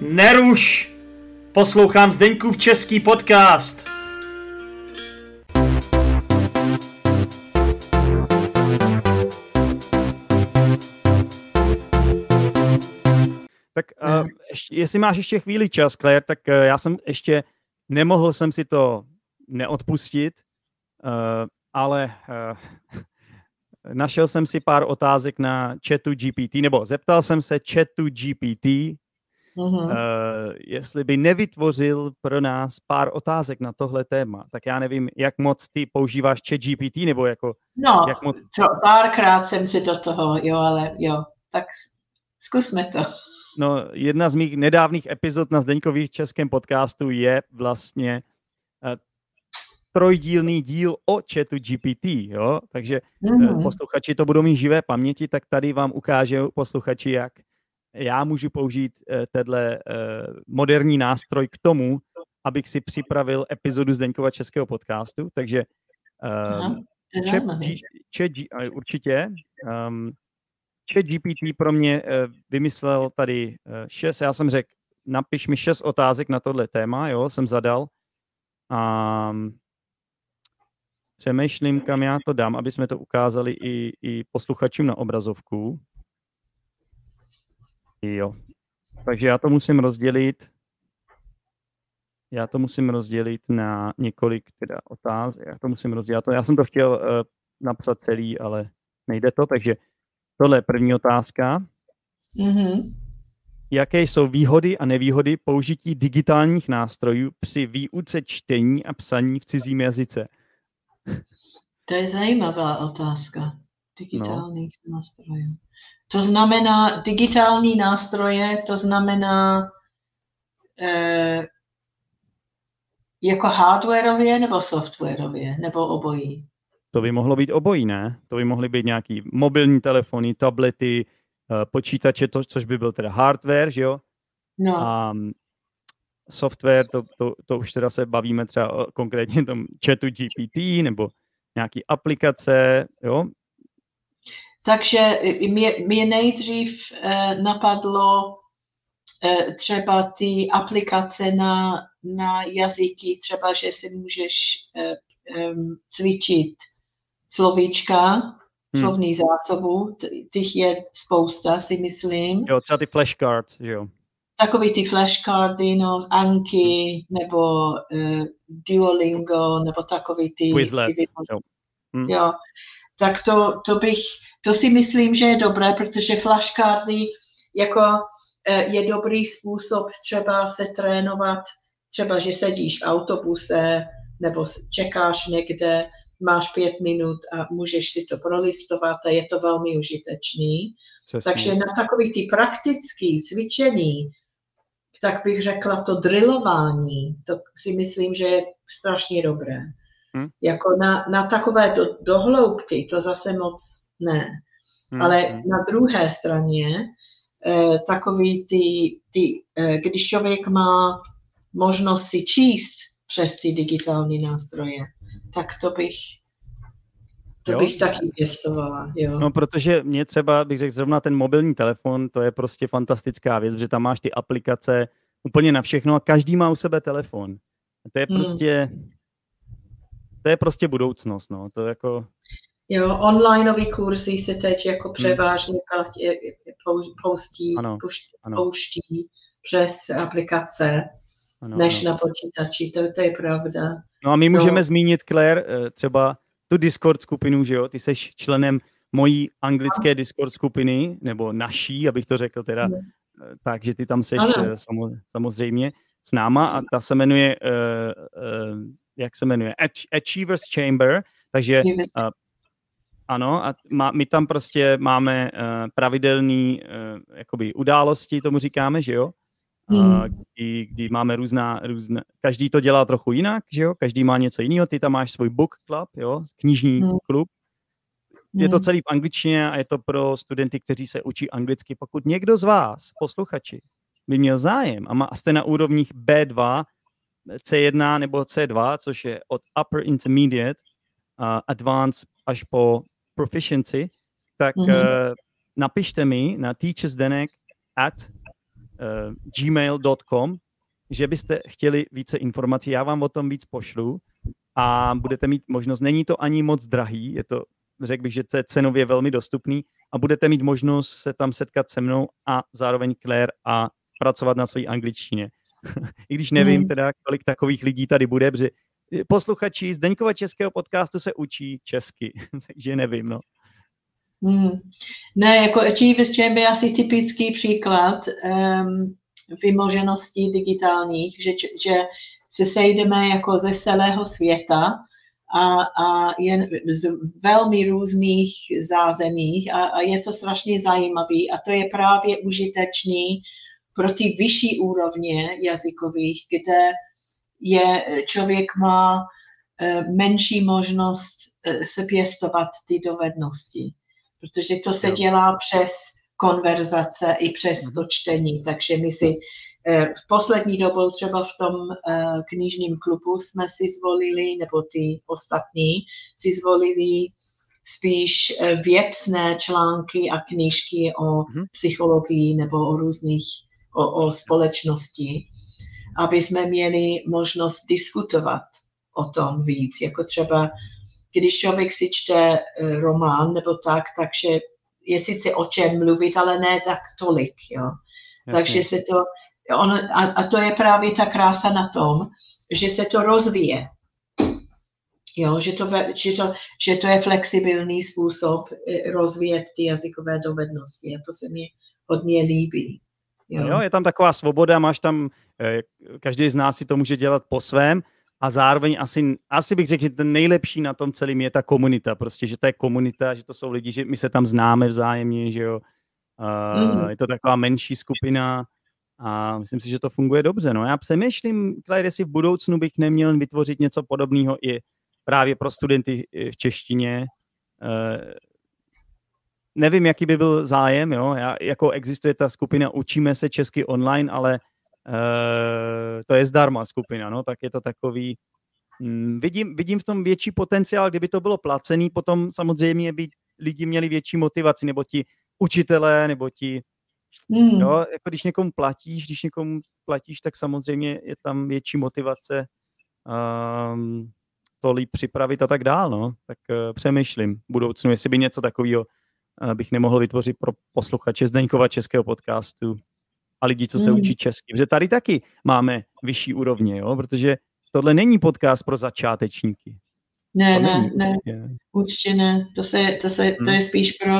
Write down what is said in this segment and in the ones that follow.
Neruš! Poslouchám Zdeňkův český podcast. Tak uh, ještě, jestli máš ještě chvíli čas, Claire, tak uh, já jsem ještě nemohl jsem si to neodpustit, uh, ale uh, našel jsem si pár otázek na chatu GPT, nebo zeptal jsem se chatu GPT, mm-hmm. uh, jestli by nevytvořil pro nás pár otázek na tohle téma. Tak já nevím, jak moc ty používáš chat GPT, nebo jako... No, jak moc... to, párkrát jsem si do toho, jo, ale jo, tak zkusme to. No, jedna z mých nedávných epizod na Zdeňkových českém podcastu je vlastně uh, trojdílný díl o chatu GPT, jo? takže mm-hmm. posluchači to budou mít živé paměti, tak tady vám ukážu posluchači, jak já můžu použít uh, tenhle uh, moderní nástroj k tomu, abych si připravil epizodu Zdeňkova českého podcastu, takže uh, chat, chat, určitě um, chat GPT pro mě uh, vymyslel tady uh, šest, já jsem řekl, napiš mi šest otázek na tohle téma, jo, jsem zadal. Um, přemýšlím, kam já to dám, aby jsme to ukázali i, i posluchačům na obrazovku. Jo. Takže já to musím rozdělit. Já to musím rozdělit na několik teda otázek. Já to musím rozdělit. Já, jsem to chtěl uh, napsat celý, ale nejde to, takže tohle je první otázka. Mm-hmm. Jaké jsou výhody a nevýhody použití digitálních nástrojů při výuce čtení a psaní v cizím jazyce? To je zajímavá otázka digitálních no. nástrojů. To znamená, digitální nástroje, to znamená eh, jako hardwareově nebo softwarově, nebo obojí? To by mohlo být obojí, ne? To by mohly být nějaký mobilní telefony, tablety, eh, počítače, to, což by byl teda hardware, že jo? No. A software, to, to, to už teda se bavíme třeba o konkrétně tom chatu GPT nebo nějaký aplikace, jo? Takže mě, mě nejdřív eh, napadlo eh, třeba ty aplikace na, na jazyky, třeba, že si můžeš eh, cvičit slovíčka, hmm. slovní zásobu, těch je spousta, si myslím. Jo, třeba ty flashcards, jo takový ty flashcardy, no, Anki, nebo uh, Duolingo, nebo takový ty... Quizlet, ty, jo. Hmm. jo. Tak to, to bych, to si myslím, že je dobré, protože flashcardy jako uh, je dobrý způsob třeba se trénovat, třeba, že sedíš v autobuse, nebo čekáš někde, máš pět minut a můžeš si to prolistovat a je to velmi užitečný. Přesně. Takže na takový ty praktický cvičení tak bych řekla to drillování, to si myslím, že je strašně dobré. Hmm. Jako na, na takové do, dohloubky to zase moc ne. Hmm. Ale hmm. na druhé straně eh, takový ty, ty eh, když člověk má možnost si číst přes ty digitální nástroje, tak to bych to jo? bych taky pěstovala, jo. No, protože mě třeba, bych řekl, zrovna ten mobilní telefon, to je prostě fantastická věc, že tam máš ty aplikace úplně na všechno a každý má u sebe telefon. A to je hmm. To je prostě budoucnost, no, to jako... Jo, onlineový kurzy se teď jako hmm. převážně hmm. pouští, ano, pouští, ano. pouští přes aplikace, ano, než ano. na počítači, to, to je pravda. No a my můžeme no. zmínit, Claire, eh, třeba tu Discord skupinu, že jo, ty jsi členem mojí anglické Discord skupiny, nebo naší, abych to řekl teda, hmm. takže ty tam seš ano. Eh, samozřejmě s náma a ta se jmenuje, uh, uh, jak se jmenuje, Achievers Chamber, takže uh, ano, a má, my tam prostě máme uh, pravidelné uh, jakoby události, tomu říkáme, že jo? Hmm. Kdy, kdy máme různá, různá, každý to dělá trochu jinak, že jo, každý má něco jiného, ty tam máš svůj book club, jo, knižní hmm. klub, je to hmm. celý v angličtině a je to pro studenty, kteří se učí anglicky. Pokud někdo z vás, posluchači, by měl zájem a, má, a jste na úrovních B2, C1 nebo C2, což je od upper intermediate, uh, advanced až po proficiency, tak mm-hmm. uh, napište mi na teachersdenek at uh, gmail.com, že byste chtěli více informací, já vám o tom víc pošlu a budete mít možnost, není to ani moc drahý, je to, řekl bych, že to je cenově velmi dostupný a budete mít možnost se tam setkat se mnou a zároveň Claire a pracovat na své angličtině. I když nevím hmm. teda, kolik takových lidí tady bude, protože posluchači z Deňkova českého podcastu se učí česky, takže nevím, no. Hmm. Ne, jako Achievers Chamber je asi typický příklad um, vymožeností digitálních, že, že se sejdeme jako ze celého světa a, a jen z velmi různých zázemích a, a je to strašně zajímavý a to je právě užitečný pro ty vyšší úrovně jazykových, kde je, člověk má eh, menší možnost eh, se pěstovat ty dovednosti, protože to se dělá přes konverzace i přes mhm. to čtení, takže my si eh, v poslední dobou třeba v tom knižním klubu jsme si zvolili, nebo ty ostatní si zvolili spíš věcné články a knížky o mhm. psychologii nebo o různých, o, o společnosti aby jsme měli možnost diskutovat o tom víc. Jako třeba, když člověk si čte eh, román nebo tak, takže je sice o čem mluvit, ale ne tak tolik. Jo. Takže se to, on, a, a to je právě ta krása na tom, že se to rozvíje. Jo, že, to, že, to, že to je flexibilní způsob eh, rozvíjet ty jazykové dovednosti a to se mi hodně líbí. Jo. jo, je tam taková svoboda, máš tam, eh, každý z nás si to může dělat po svém a zároveň asi, asi bych řekl, že ten nejlepší na tom celým je ta komunita, prostě, že to je komunita, že to jsou lidi, že my se tam známe vzájemně, že jo, uh, mm. je to taková menší skupina a myslím si, že to funguje dobře, no já přemýšlím, Claire, jestli v budoucnu bych neměl vytvořit něco podobného i právě pro studenty v češtině, uh, nevím, jaký by byl zájem, jo, Já, jako existuje ta skupina Učíme se česky online, ale uh, to je zdarma skupina, no, tak je to takový, mm, vidím, vidím v tom větší potenciál, kdyby to bylo placený, potom samozřejmě by lidi měli větší motivaci, nebo ti učitelé, nebo ti, mm. jo, jako když někomu platíš, když někomu platíš, tak samozřejmě je tam větší motivace um, to líp připravit a tak dál, no, tak uh, přemýšlím v budoucnu, jestli by něco takového bych nemohl vytvořit pro posluchače Zdeňkova českého podcastu a lidi, co se mm. učí česky. Protože tady taky máme vyšší úrovně, jo? protože tohle není podcast pro začátečníky. Ne, to ne, ne, ne, určitě ne. To, se, to, se, to hmm. je spíš pro,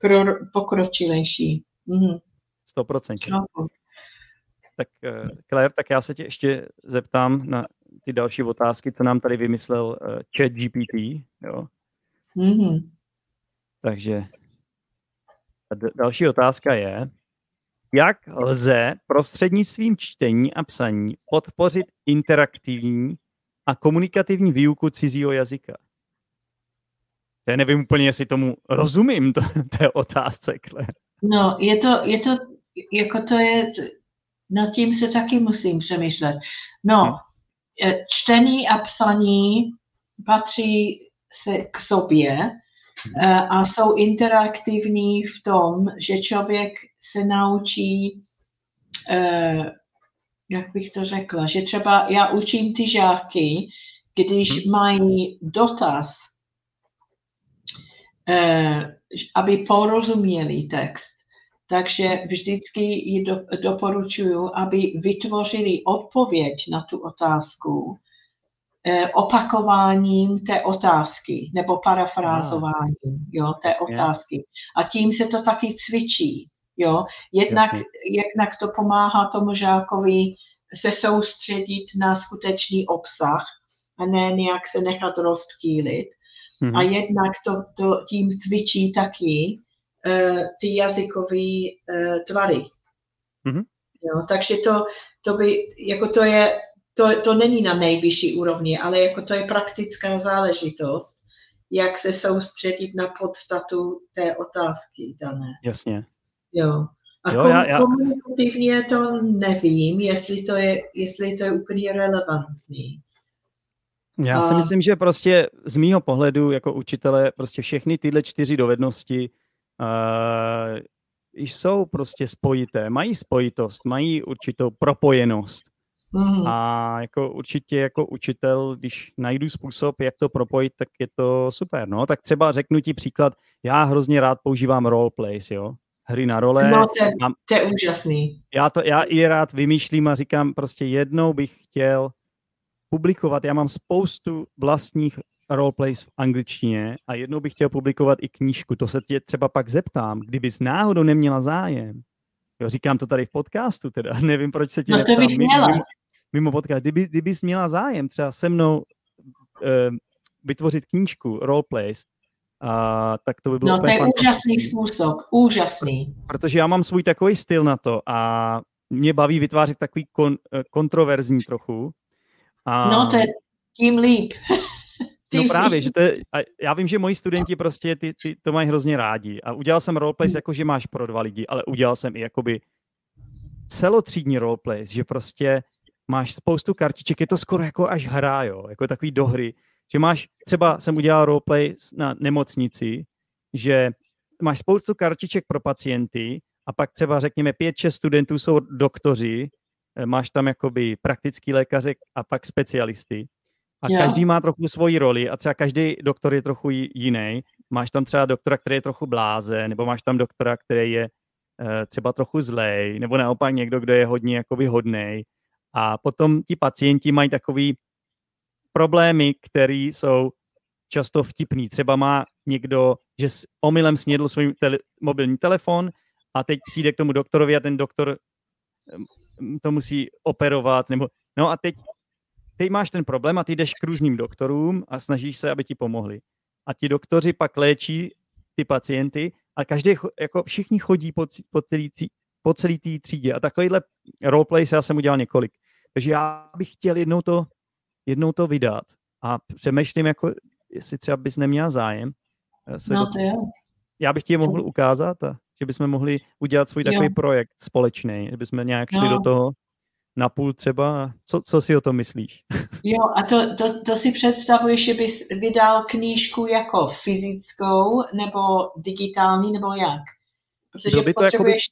pro pokročilejší. Mm. 100%. No. Tak uh, Claire, tak já se tě ještě zeptám na ty další otázky, co nám tady vymyslel uh, chat GPT. Jo? Mm-hmm. Takže další otázka je, jak lze prostřednictvím čtení a psaní podpořit interaktivní a komunikativní výuku cizího jazyka? Já nevím úplně, jestli tomu rozumím, to, té otázce, Kle. No, je to, je to, jako to je, nad tím se taky musím přemýšlet. No, hmm. čtení a psaní patří se k sobě, a jsou interaktivní v tom, že člověk se naučí, eh, jak bych to řekla, že třeba já učím ty žáky, když hmm. mají dotaz, eh, aby porozuměli text, takže vždycky ji do, doporučuju, aby vytvořili odpověď na tu otázku Eh, opakováním té otázky nebo parafrázováním jo, té otázky. A tím se to taky cvičí. Jo. Jednak, jednak to pomáhá tomu žákovi se soustředit na skutečný obsah a ne nějak se nechat rozptýlit. Mm-hmm. A jednak to, to tím cvičí taky uh, ty jazykové uh, tvary. Mm-hmm. Jo, takže to, to, by, jako to je to, to není na nejvyšší úrovni, ale jako to je praktická záležitost, jak se soustředit na podstatu té otázky dané. Jasně. Jo. A jo, kom, já, já... komunikativně to nevím, jestli to je, jestli to je úplně relevantní. Já si myslím, že prostě z mýho pohledu jako učitele prostě všechny tyhle čtyři dovednosti uh, jsou prostě spojité, mají spojitost, mají určitou propojenost. Mm. A jako určitě jako učitel, když najdu způsob, jak to propojit, tak je to super. No, tak třeba řeknu ti příklad, já hrozně rád používám roleplays, jo, hry na role. No, to, mám, to je úžasný. Já, to, já i rád vymýšlím a říkám, prostě jednou bych chtěl publikovat, já mám spoustu vlastních roleplays v angličtině a jednou bych chtěl publikovat i knížku, to se tě třeba pak zeptám, kdybys náhodou neměla zájem, jo, říkám to tady v podcastu teda, nevím, proč se tě no, to bych měla. Mimo, mimo podcast, kdyby, kdybys měla zájem třeba se mnou uh, vytvořit knížku, roleplays, a tak to by bylo No to je úžasný způsob, úžasný. Protože já mám svůj takový styl na to a mě baví vytvářet takový kon, eh, kontroverzní trochu, a... No to je tím líp. no právě, že to je, a já vím, že moji studenti prostě ty, ty to mají hrozně rádi. A udělal jsem roleplays jako, že máš pro dva lidi, ale udělal jsem i jakoby celotřídní roleplays, že prostě máš spoustu kartiček, je to skoro jako až hra, jo, jako takový do hry, že máš, třeba jsem udělal roleplay na nemocnici, že máš spoustu kartiček pro pacienty a pak třeba řekněme pět, šest studentů jsou doktoři Eh, máš tam jakoby praktický lékaře a pak specialisty. A jo. každý má trochu svoji roli a třeba každý doktor je trochu jiný. Máš tam třeba doktora, který je trochu bláze, nebo máš tam doktora, který je uh, třeba trochu zlej, nebo naopak někdo, kdo je hodně jakoby hodnej. A potom ti pacienti mají takový problémy, které jsou často vtipný. Třeba má někdo, že s omylem snědl svůj tele, mobilní telefon a teď přijde k tomu doktorovi a ten doktor to musí operovat, nebo no a teď, teď máš ten problém a ty jdeš k různým doktorům a snažíš se, aby ti pomohli. A ti doktoři pak léčí ty pacienty a každý, jako všichni chodí po, po celý, po celý té třídě a takovýhle roleplay já jsem udělal několik. Takže já bych chtěl jednou to, jednou to vydat a přemýšlím, jako, jestli třeba bys neměl zájem. Eh, se no, to je. Já bych ti je mohl ukázat a že bychom mohli udělat svůj takový jo. projekt společný, že bychom nějak šli no. do toho na půl třeba. Co, co si o tom myslíš? Jo, a to, to, to si představuješ, že bys vydal knížku jako fyzickou nebo digitální, nebo jak? Protože by to potřebuješ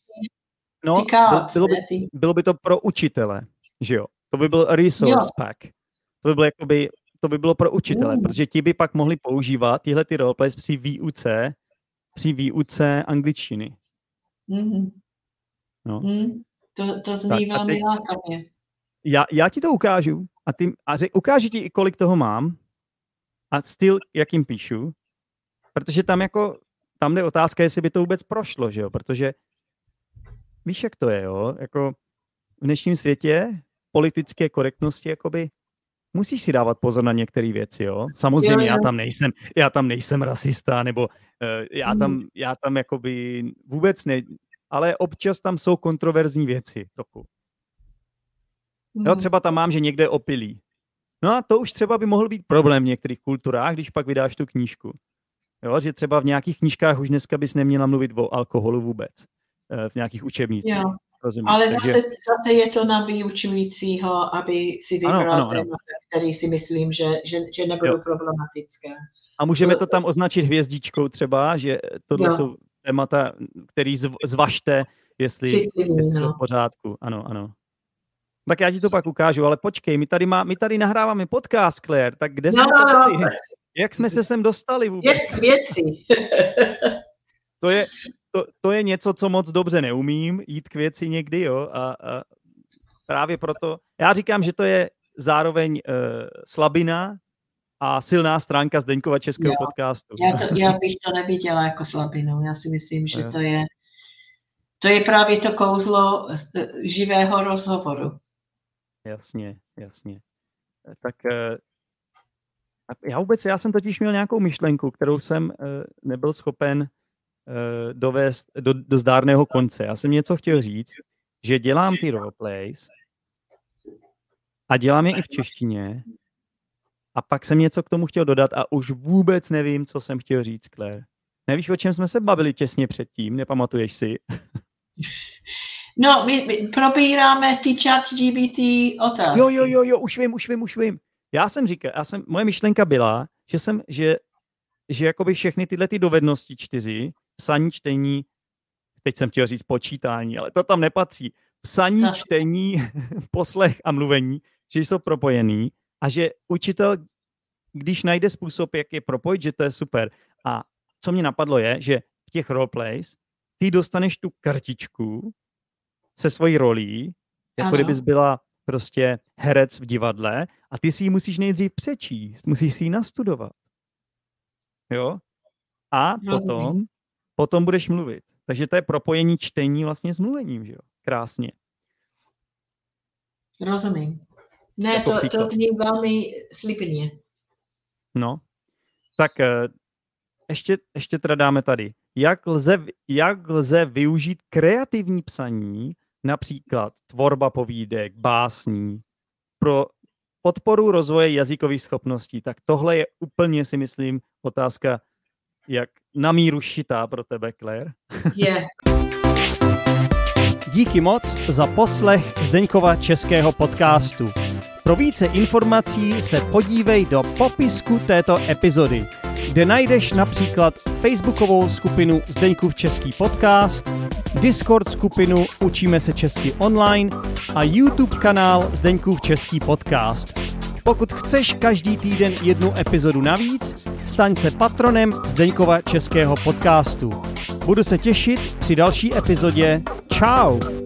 jakoby, no, ty bylo, by, bylo by to pro učitele, že jo? To by byl resource jo. pack. To by bylo jakoby, to by bylo pro učitele, mm. protože ti by pak mohli používat tyhle ty roleplays při výuce při výuce angličtiny. Mm-hmm. No. Mm, to, to zní tak, velmi lákavě. Já, já ti to ukážu a, ty, a řek, ukážu ti i kolik toho mám a styl, jakým píšu, protože tam jako, tam jde otázka, jestli by to vůbec prošlo, že jo, protože víš, jak to je, jo, jako v dnešním světě politické korektnosti, jakoby musíš si dávat pozor na některé věci, jo. Samozřejmě jo, jo. já tam nejsem, já tam nejsem rasista, nebo uh, já tam, mm. já tam jakoby vůbec ne, ale občas tam jsou kontroverzní věci trochu. Jo, třeba tam mám, že někde opilí. No a to už třeba by mohl být problém v některých kulturách, když pak vydáš tu knížku. Jo, že třeba v nějakých knížkách už dneska bys neměla mluvit o alkoholu vůbec. Eh, v nějakých učebnicích. Jo. Rozumím. Ale Takže... zase, zase je to na vyučujícího, aby si vybral témata, který si myslím, že, že, že nebudou jo. problematické. A můžeme to tam označit hvězdičkou třeba, že tohle jo. jsou témata, který zvažte, jestli, Citlivý, jestli no. jsou v pořádku. Ano, ano. Tak já ti to pak ukážu, ale počkej, my tady, má, my tady nahráváme podcast, Claire, tak kde no, jsme to tady? Jak jsme se sem dostali vůbec? Věc, věci. to je, to, to je něco, co moc dobře neumím, jít k věci někdy, jo, a, a právě proto, já říkám, že to je zároveň uh, slabina a silná stránka Zdeňkova českého jo, podcastu. Já, to, já bych to neviděla jako slabinu, já si myslím, že to je, to je právě to kouzlo živého rozhovoru. Jasně, jasně. Tak já vůbec, já jsem totiž měl nějakou myšlenku, kterou jsem nebyl schopen dovést do, do zdárného konce. Já jsem něco chtěl říct, že dělám ty roleplays a dělám je i v češtině a pak jsem něco k tomu chtěl dodat a už vůbec nevím, co jsem chtěl říct, Claire. Nevíš, o čem jsme se bavili těsně předtím? Nepamatuješ si? No, my, my probíráme ty chat GBT otázky. Jo, jo, jo, jo, už vím, už vím, už vím. Já jsem říkal, já jsem, moje myšlenka byla, že jsem, že, že jakoby všechny tyhle ty dovednosti čtyři psaní, čtení, teď jsem chtěl říct počítání, ale to tam nepatří. Psaní, čtení, poslech a mluvení, že jsou propojený a že učitel, když najde způsob, jak je propojit, že to je super. A co mě napadlo je, že v těch roleplays ty dostaneš tu kartičku se svojí rolí, jako ano. kdybys byla prostě herec v divadle a ty si ji musíš nejdřív přečíst, musíš si ji nastudovat. Jo? A potom, potom budeš mluvit. Takže to je propojení čtení vlastně s mluvením, že jo? Krásně. Rozumím. Ne, jako to, to zní velmi slibně. No, tak eh, ještě, ještě teda dáme tady. Jak lze, jak lze využít kreativní psaní, například tvorba povídek, básní, pro podporu rozvoje jazykových schopností. Tak tohle je úplně, si myslím, otázka, jak na míru šitá pro tebe, Claire. Je. Díky moc za poslech Zdeňkova českého podcastu. Pro více informací se podívej do popisku této epizody, kde najdeš například facebookovou skupinu Zdeňkův český podcast, Discord skupinu Učíme se česky online a YouTube kanál Zdeňkův český podcast. Pokud chceš každý týden jednu epizodu navíc, staň se patronem Zdeňkova českého podcastu. Budu se těšit při další epizodě. Ciao!